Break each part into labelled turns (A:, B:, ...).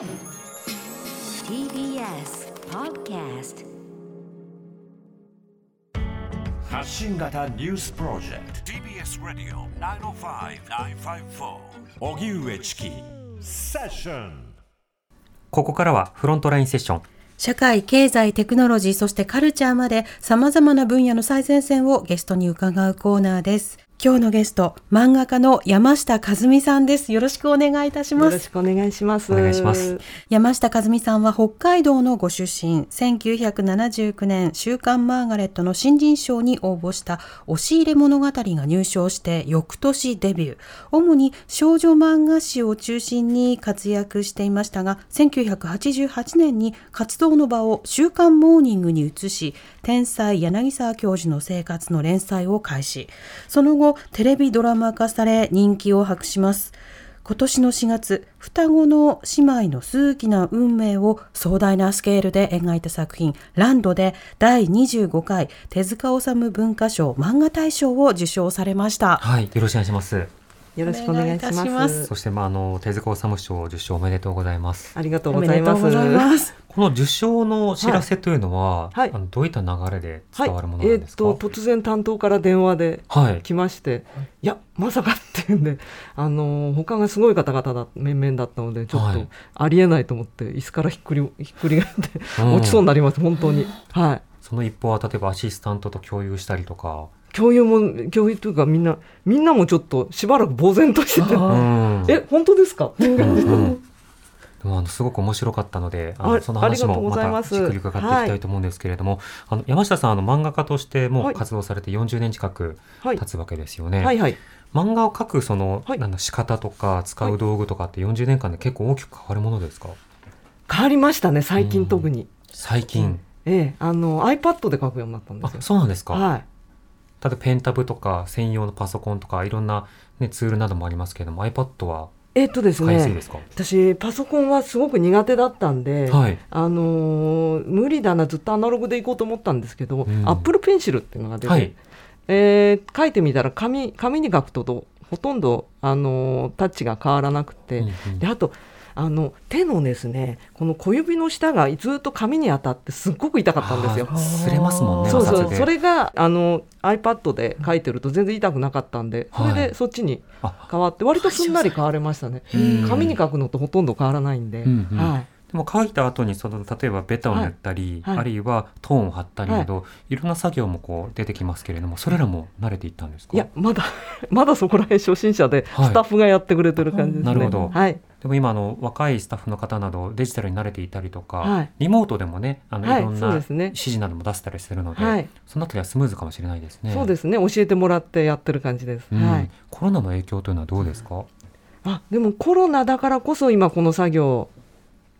A: TBS Podcast
B: 発信型ニュースプロジェクト TBS ラディオ905-954おぎゅうえちきセッション
C: ここからはフロントラインセッション。
D: 社会、経済、テクノロジー、そしてカルチャーまで様々な分野の最前線をゲストに伺うコーナーです。今日のゲスト、漫画家の山下和美さんです。よろしくお願いいたします。
E: よろしくお願いします。
C: お願いします。
D: 山下和美さんは北海道のご出身、1979年、週刊マーガレットの新人賞に応募した押し入れ物語が入賞して翌年デビュー。主に少女漫画誌を中心に活躍していましたが、1988年に活動の場を週刊モーニングに移し、天才柳沢教授の生活の連載を開始。その後、テレビドラマ化され人気を博します。今年の4月、双子の姉妹の数奇な運命を壮大なスケールで描いた作品、ランドで第25回手塚治虫文化賞漫画大賞を受賞されました。
C: はい、よろしくお願いします。
E: よろしくお願いします。
D: お願いいたします
C: そして、まあ、あの、手塚治虫賞受賞おめでとうございます。
E: ありがとうございます。
C: この受賞の知らせというのは、
E: はい
C: あのどういった流れで
E: はい
C: 伝わるものな
E: えっ
C: んですか？
E: と突然担当から電話で
C: はい。
E: 来まして、いやまさかっていうんで、あの他がすごい方々だ面々だったのでちょっと
C: はい
E: ありえないと思って椅子からひっくりひっくり返って
C: うん
E: 落ちそうになります本当に。はい。
C: その一方は、例えばアシスタントと共有したりとか。
E: 共有も共有というかみんなみんなもちょっとしばらく呆然としてて、
C: うん。
E: え本当ですか？っていう感じで。
C: うん でもあのすごく面白かったので、あの
E: あ
C: その話もまたじっくり伺っていきたいと思うんですけれども、あの山下さんあの漫画家としても
E: はい
C: 活動されて40年近く
E: はい
C: 経つわけですよね。
E: はいはい。
C: 漫画を描くその、
E: はい
C: なんだ仕方とか使う道具とかって40年間で結構大きく変わるものですか？
E: 変わりましたね最近特に。
C: 最近、
E: ええあの iPad で書くようになったんで
C: あ
E: すよ。
C: そうなんですか、
E: はい。
C: ただペンタブとか専用のパソコンとかいろんな、ね、ツールなどもありますけれども iPad は
E: えっとですね。私パソコンはすごく苦手だったんで、
C: はい。
E: あのー無理だなずっとアナログでいこうと思ったんですけど、
C: うん。
E: アップルペンシルっていうのが出て、
C: はい。
E: えー書いてみたら紙紙に書くととほとんど、あのータッチが変わらなくて、
C: うんうん。
E: であとあの手のですねこの小指の下がずっと紙に当たってすっごく痛かったんですよ。
C: 擦れますもんね
E: そうそうそれがあの iPad で書いてると全然痛くなかったんでそれ
C: はい
E: でそっちに
C: あ。
E: 変わって割とすんなり変われましたね。
C: うん
E: 紙に書くのとほとんど変わらないんで、
C: うんうん。
E: はい、
C: でも書いた後にその例えばベタを塗ったり、
E: はい。はい。
C: あるいはトーンを貼ったりなど、い、ろんな作業もこう出てきますけれどもそれらも慣れていったんですか？
E: いやまだ まだそこら辺初心者で
C: はい。
E: スタッフがやってくれてる感じですね、
C: なるほど。
E: はい、
C: でも今あの若いスタッフの方などデジタルに慣れていたりとか、
E: はい。
C: リモートでもねあの
E: はい
C: いろんな
E: そうですね。
C: 指示なども出せたりするので、
E: はい。
C: そのあたりはスムーズかもしれないですね。
E: そうですね。教えてもらってやってる感じです、
C: うん。
E: はい、
C: コロナの影響というのはどうですか、
E: あでもコロナだからこそ今この作業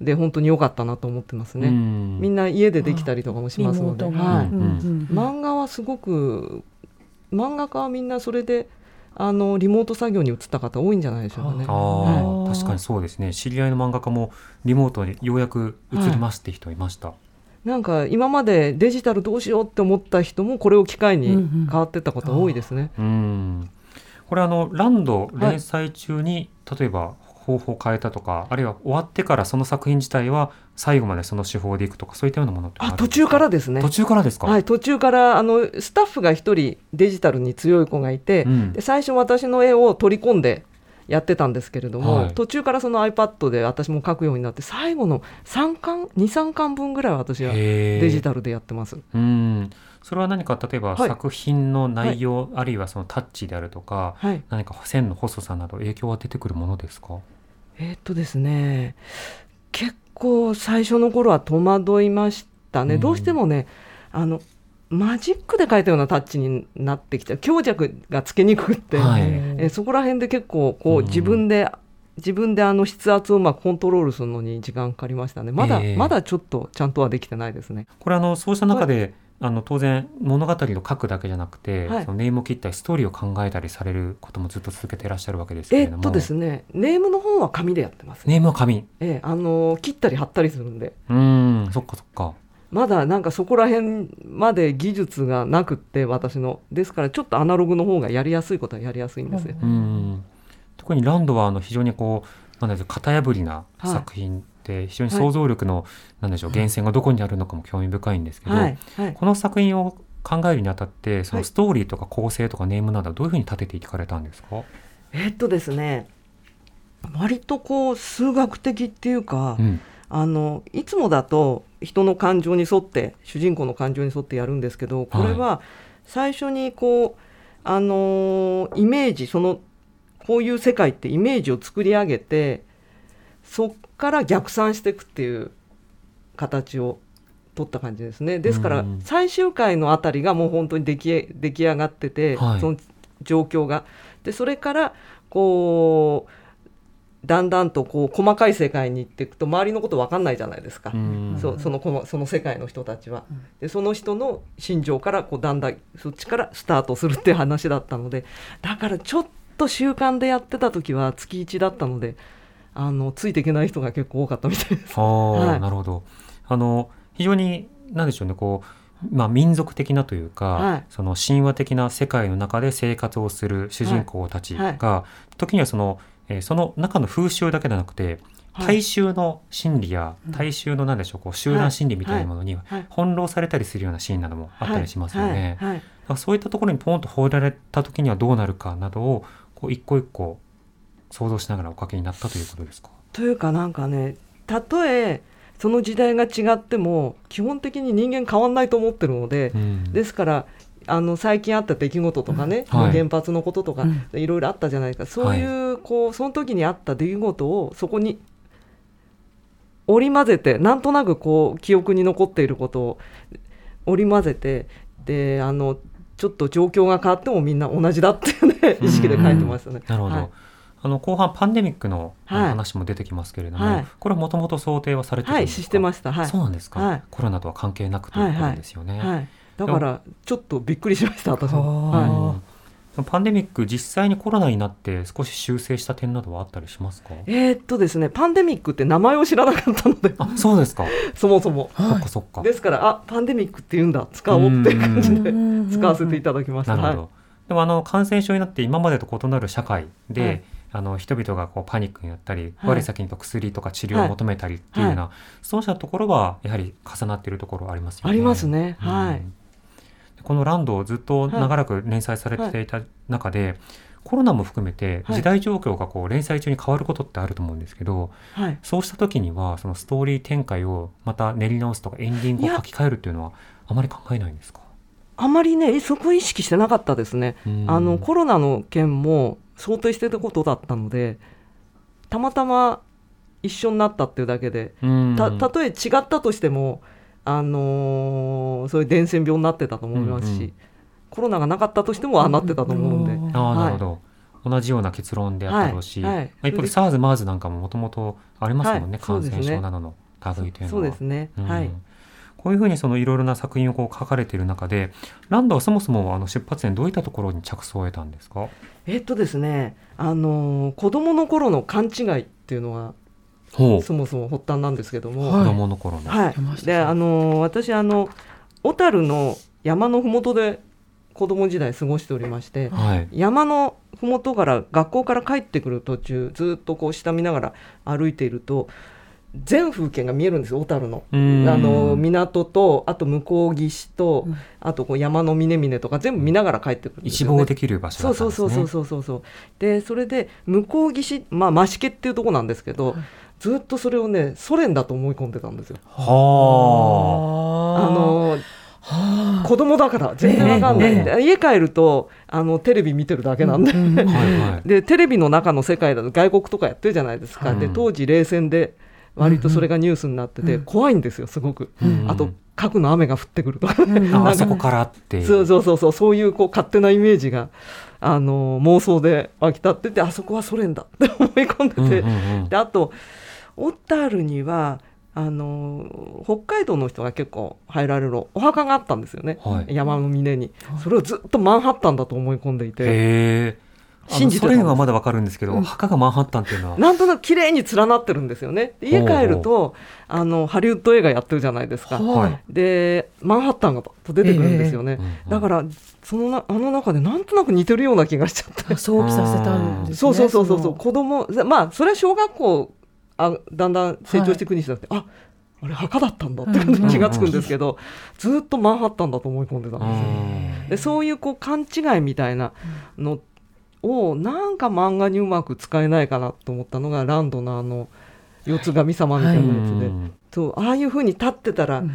E: で本当に良かったなと思ってますね、
C: うん。
E: みんな家でできたりとかもしますので、
D: リモートが。
E: はい。
C: うん
D: うん
E: 漫画はすごく漫画家はみんなそれであのリモート作業に移った方多いんじゃないでしょうかね。
C: あ
E: はい。
C: ー確かにそうですね。知り合いの漫画家もリモートにようやく移りますって人いました、
E: なんか今までデジタルどうしようって思った人もこれを機会に
D: うんうん。
E: 変わってったこと多いですね。
C: うん。これあのランド連載中に、例えば方法を変えたとかあるいは終わってからその作品自体は最後までその手法でいくとかそういったようなものって
E: あ途中から
C: で
E: ですね。
C: 途。中からですか、
E: はい、途中からあのスタッフが一人デジタルに強い子がいて、
C: うん。
E: で最初私の絵を取り込んでやってたんですけれども、
C: はい。
E: 途中からその iPad で私も描くようになって最後の3巻23巻分ぐらいは私はデジタルでやってます。
C: うん。それは何か例えば
E: はい。
C: 作品の内容、あるいはそのタッチであるとか
E: はい、
C: 何か線の細さなど影響は出てくるものですか？
E: えーっとですね結構最初の頃は戸惑いましたね、
C: うん。
E: どうしてもねあのマジックで描いたようなタッチになってきちゃう強弱がつけにくくって、
C: はい。
E: えーそこら辺で結構こ
C: う
E: うん。自分で、自分であの筆圧をうまくコントロールするのに時間かかりましたね。まだ、
C: ええ。
E: まだちょっとちゃんとはできてないですね。
C: これあのそうした中で、あの当然物語を書くだけじゃなくて、
E: はい。
C: そのネームを切ったりストーリーを考えたりされることもずっと続けていらっしゃるわけですけれども、
E: えーっとですねネームの方は紙でやってます、
C: ネームは紙。
E: えーあのー切ったり貼ったりするんで。
C: うーんそっかそっか
E: まだなんかそこら辺まで技術がなくって私の。ですからちょっとアナログの方がやりやすいことはやりやすいんですよ。
C: うん。特にランドはあの非常にこうなんだろう型破りな
E: はい
C: 作品って非常に想像力の、なんでしょう源泉がどこにあるのかも興味深いんですけど、
E: はい。はい。
C: この作品を考えるにあたってそ
E: はい。
C: のストーリーとか構成とかネームなどはどういうふうに立てていかれたんですか、
E: えっとですね割とこう数学的っていうか、
C: うん
E: あのいつもだと人の感情に沿って主人公の感情に沿ってやるんですけどこれは最初にこうあのーイメージそのこういう世界ってイメージを作り上げてそっから逆算していくっていう形を取った感じですね。ですから
C: うん。
E: 最終回のあたりがもう本当に出来出来上がってて、
C: はい。
E: その状況が。でそれからこうだんだんとこう細かい世界に行っていくと周りのこと分かんないじゃないですか、
C: うん。
E: そうそのこのその世界の人たちは。でその人の心情からこうだんだんそっちからスタートするっていう話だったのでだからちょっと習慣でやってた時は月1だったのであのついていけない人が結構多かったみたいです。
C: ああ、
E: はい。
C: なるほど。あの非常に何でしょうねこう、まあ、民族的なというか、
E: はい。
C: その神話的な世界の中で生活をする主人公たちが、時にはその、えーその中の風習だけでなくて
E: はい。
C: 大衆の心理や大衆の何でしょうこう集団心理みたいなものに
E: はい。
C: 翻弄されたりするようなシーンなどもあったりしますよね。
E: はい。はい。はい。
C: だからそういったところにポンと放られた時にはどうなるかなどをこう一個一個想像しながらお書きになったということですか？
E: というかなんかねたとえその時代が違っても基本的に人間変わんないと思ってるので、
C: うん。
E: ですからあの最近あった出来事とかね、
C: うんはい
E: 原発のこととか、いろいろあったじゃないですか。そういう,、こうその時にあった出来事をそこに織り交ぜてなんとなくこう記憶に残っていることを織り交ぜてであのちょっと状況が変わってもみんな同じだっていうね意識で書いてましたね。
C: なるほど、
E: はい。
C: あの後半パンデミックの話も出てきますけれども、
E: はい。
C: これはもともと想定はされてたん
E: はい、
C: ですか、
E: してました。はい。
C: そうなんですか、
E: はい。
C: コロナとは関係なくということですよね、
E: はい。だからちょっとびっくりしました私も。
C: パンデミック実際にコロナになって少し修正した点などはあったりしますか？
E: い。えーっとですね、パンデミックって名前を知らなかったので、
C: あそうですか
E: そもそも。
C: そっかそっか
E: ですから、あ、パンデミックって言うんだ、使おうっていう感じで
D: うん
E: 使わせていただきました。
C: なるほど、
E: はい
C: でもあの感染症になって今までと異なる社会で、
E: はい
C: あの人々がこうパニックになったり、
E: はい
C: 我先にと薬とか治療を求めたりっていうような、そうしたところはやはり重なっているところありますよね。
E: ありますね。
C: うん
E: はい。
C: このランドをずっと長らく連載されていた中で、コロナも含めて
E: はい。
C: 時代状況がこう連載中に変わることってあると思うんですけど、
E: はい。
C: そうした時にはそのストーリー展開をまた練り直すとかエンディングを書き換えるっていうのはあまり考えないんですか？
E: あまりね、そこ意識してなかったですね。
C: うん。
E: あのコロナの件も想定してたことだったので、たまたま一緒になったっていうだけで、たとえ違ったとしても、あのーそういう伝染病になってたと思いますし、
C: うんうん
E: コロナがなかったとしてもああなってたと思うんで、
D: うん。
C: ああ
E: はい。
C: なるほど、同じような結論であったろうし、
E: はい。はい。
C: まあ一方で SARS、MERS なんかももともとありますもんね、
E: はい。
C: 感染症などの類というのは。
E: そうですね、
C: うん。
E: はい。
C: こういうふうにそのいろいろな作品をこう書かれている中でランドはそもそもあの出発点どういったところに着想を得たんですか？
E: えっとですね、あのー子供の頃の勘違いっていうのが
C: ほ
E: そもそも発端なんですけども、
C: 子供の頃の、
E: はい。であのー私あの小樽の山のふもとで子供時代過ごしておりまして、
C: はい。
E: 山のふもとから学校から帰ってくる途中ずっとこう下見ながら歩いていると全風景が見えるんですよ小樽の。
C: うん。
E: あの港とあと向こう岸と、
D: うん。
E: あとこう山の峰々とか全部見ながら帰ってくるんです
C: 一。望できる場所だ
E: そう
C: ったんですね。
E: そうそうそうそうそうそうでそれで向こう岸まあ増毛っていうとこなんですけど、ずっとそれをねソ連だと思い込んでたんですよ。
C: は
E: あ。の
D: は
E: 子供だから全然わかんない、
D: ええ。
E: で家帰るとあのテレビ見てるだけなんで、
C: あ、はいはい。
E: でテレビの中の世界だと外国とかやってるじゃないですか、
C: はい
E: で当時冷戦で割とそれがニュースになってて、
D: うん
E: 怖いんですよすごく、
C: うん
E: あと核の雨が降ってくると。か、
D: うん。
C: ああそこからっていう。
E: そうそうそうそうそういうこう勝手なイメージがあの妄想で湧き立っててあそこはソ連だって思い込んでて、
C: うんうんうん。
E: であと小樽にはあの北海道の人が結構入られるお墓があったんですよね、
C: はい。
E: 山の峰に。それをずっとマンハッタンだと思い込んでいて。信じて
C: ソ連はまだわかるんですけど、墓がマンハッタンっていうのは
E: なんとなく綺麗に連なってるんですよね。で家帰るとあのハリウッド映画やってるじゃないですか、
C: はい。
E: でマンハッタンがと出てくるんですよね、
C: うんうん
E: だからそのなあの中でなんとなく似てるような気がしちゃって
D: あ想起させたんですね。
E: そうそうそうそう。そう
D: の
E: 子供まあそれは小学校あだんだん成長していくにしたって、ああれ墓だったんだってことに気がつくんですけど、ずっとマンハッタンだと思い込んでたんですよ。でそういうこう勘違いみたいなのをなんか漫画にうまく使えないかなと思ったのがランドのあの四つ神様みたいなやつで、
C: うん。
E: そうああいうふうに立ってたら、
D: うん。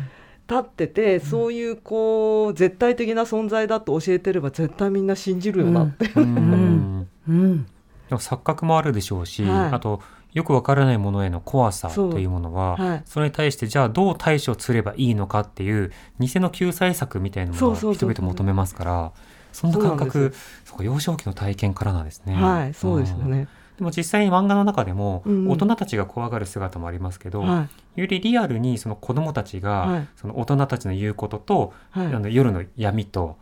E: 立っててそういうこう絶対的な存在だと教えてれば絶対みんな信じるよなって、
C: うん。
D: うん。
C: でも錯覚もあるでしょうし、
E: はい。
C: あとよくわからないものへの怖さというものは
E: はい。
C: それに対してじゃあどう対処すればいいのかっていう偽の救済策みたいなものを人々求めますからそんな感覚そうか幼少期の体験からなんですね。
E: はいそうですよ
C: ん
E: ね、
C: でも実際に漫画の中でも
E: うん。
C: 大人たちが怖がる姿もありますけど、
E: は
C: よりリアルにその子供たちが
E: はい。
C: その大人たちの言うことと、
E: いはい。
C: あの夜の闇と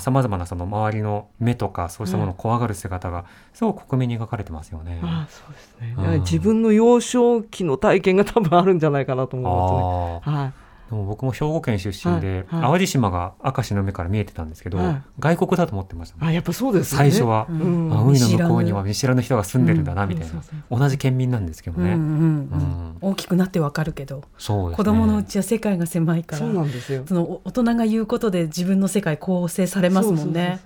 C: さまざまなその周りの目とかそうしたものを怖がる姿がすごく克明に描かれてますよね。
E: ああそうですね、
C: うん。
E: 自分の幼少期の体験が多分あるんじゃないかなと思いますね。はい
C: でも僕も兵庫県出身で、
E: はいはい。
C: 淡路島が明石の目から見えてたんですけど、
E: はい。
C: 外国だと思ってましたもん。
E: あやっぱそうですよね。
C: 最初は、
E: うん。
C: あ海の向こうには見知らぬ人が住んでるんだなみたいな、
E: そうそう
C: 同じ県民なんですけどね、
D: 大きくなってわかるけど、
C: そうね。
D: 子供のうちは世界が狭いから。
E: そうなんですよ。
D: そのお大人が言うことで自分の世界構成されますもんね。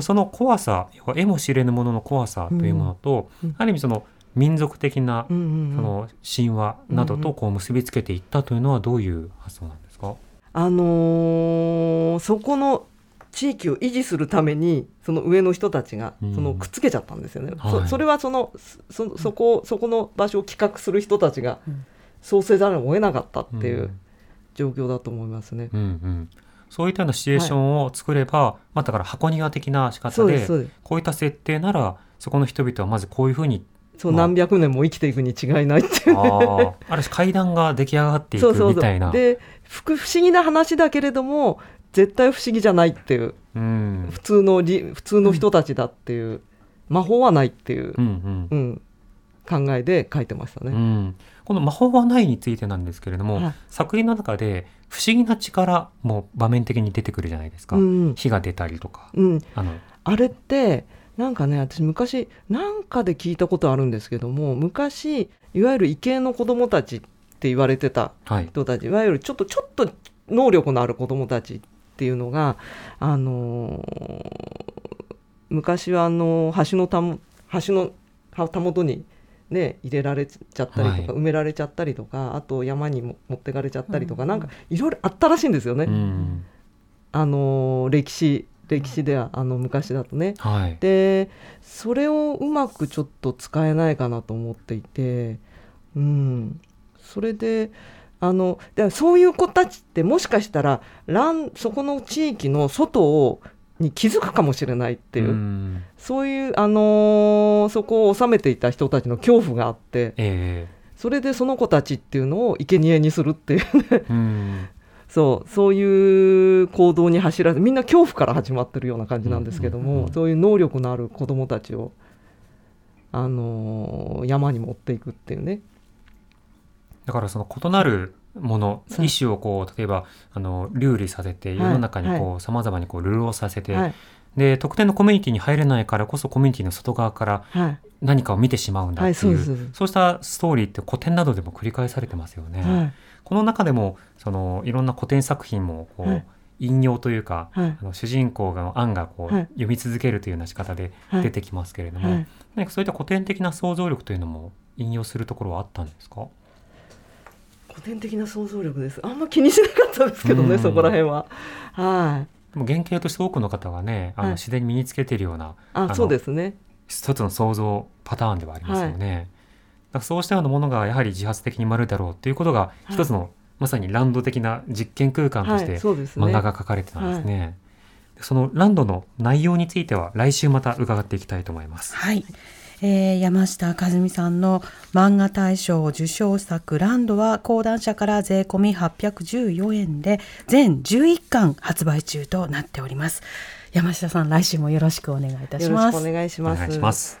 E: そ
C: の怖さ絵も知れぬものの怖さというものと、ある意味その民族的な
E: うんうんうん。
C: その神話などとこう結びつけていったというのはどういう発想なんですか、
E: あのーそこの地域を維持するためにその上の人たちが
C: うん。
E: そのくっつけちゃったんですよね。
C: はい。
E: そそれはそのそそこそこの場所を企画する人たちが
D: うん。
E: そうせざるを得なかったってい
C: ん
E: う状況だと思いますね。
C: うんうん、そういったようなシチュエーションを作れば、まあ、だから箱庭的な仕
E: そ
C: 方でこういった設定ならそこの人々はまずこういうふうに
E: そう
C: まあ。
E: 何百年も生きていくに違いないっていう。
C: あー。ある種階段が出来上がっていく
E: そうそうそ
C: みたいう。な。
E: で不思議な話だけれども絶対不思議じゃないっていう。
C: うん。
E: 普通のり普通の人たちだっていう、魔法はないっていう。
C: う、ん
E: うん。考えで書いてました
C: うんう
E: ね。
C: ん、この「魔法はない」についてなんですけれども、
E: はい。
C: 作品の中で不思議な力も場面的に出てくるじゃないですか、
E: うん。
C: 火が出たりとか。
E: うん、
C: あの
E: あれってなんかね私昔なんかで聞いたことあるんですけども昔いわゆる異形の子供たちって言われてた
C: はい。
E: 人たちいわゆるちょっとちょっと能力のある子供たちっていうのがあのー昔はあの橋のたも橋のはたもとにね入れられちゃったりとか、
C: はい。
E: 埋められちゃったりとかあと山にも持ってかれちゃったりとか、
D: うん。
E: なんかいろいろあったらしいんですよね、
C: うん。
E: あのー歴史歴史ではあの昔だとね。
C: はい。
E: でそれをうまくちょっと使えないかなと思っていて、うん、それであのでそういう子たちってもしかしたらランそこの地域の外をに気づくかもしれないっていう、
C: うん。
E: そういう、あのーそこを治めていた人たちの恐怖があって。
C: え
E: それでその子たちっていうのを生贄にするっていう
C: えうん
E: そうそういう行動に走らせみんな恐怖から始まってるような感じなんですけども、そういう能力のある子どもたちを、あのー山に持っていくっていうね。
C: だからその異なるもの意思をこう例えばあの流離させて世の中にこうさまざまにこう流浪させて、
E: はい。
C: で特定のコミュニティに入れないからこそコミュニティの外側から
E: はい。
C: 何かを見てしまうんだっていう,、
E: はいそうそう
C: したストーリーって古典などでも繰り返されてますよね。
E: はい
C: この中でもそのいろんな古典作品もこう、
E: はい。
C: 引用というか、
E: はい。
C: あの主人公の案がこう、
E: はい。
C: 読み続けるというような仕方で
E: はい。
C: 出てきますけれども、
E: はい。
C: 何かそういった古典的な想像力というのも引用するところはあったんですか？
E: 古典的な想像力です。あんま気にしなかったですけどね、
C: うん。
E: そこら辺は。はい。
C: でも原型として多くの方がねあの
E: はい。
C: 自然に身につけているような、
E: そうですね。
C: 一つの想像パターンではありますよね。だからそうしたようなものがやはり自発的に生まれるだろうということが
E: い
C: 一つの、まさにランド的な実験空間とし
E: は
C: て。漫画が書かれてたんですね。でそのランドの内容については来週また伺っていきたいと思います。
D: はい、えー山下和美さんの漫画大賞受賞作ランドは講談社から税込み814円で全11巻発売中となっております山下さん来週もよろしくお願いいたし
E: よろしくお
D: ます
C: お
E: 願いします。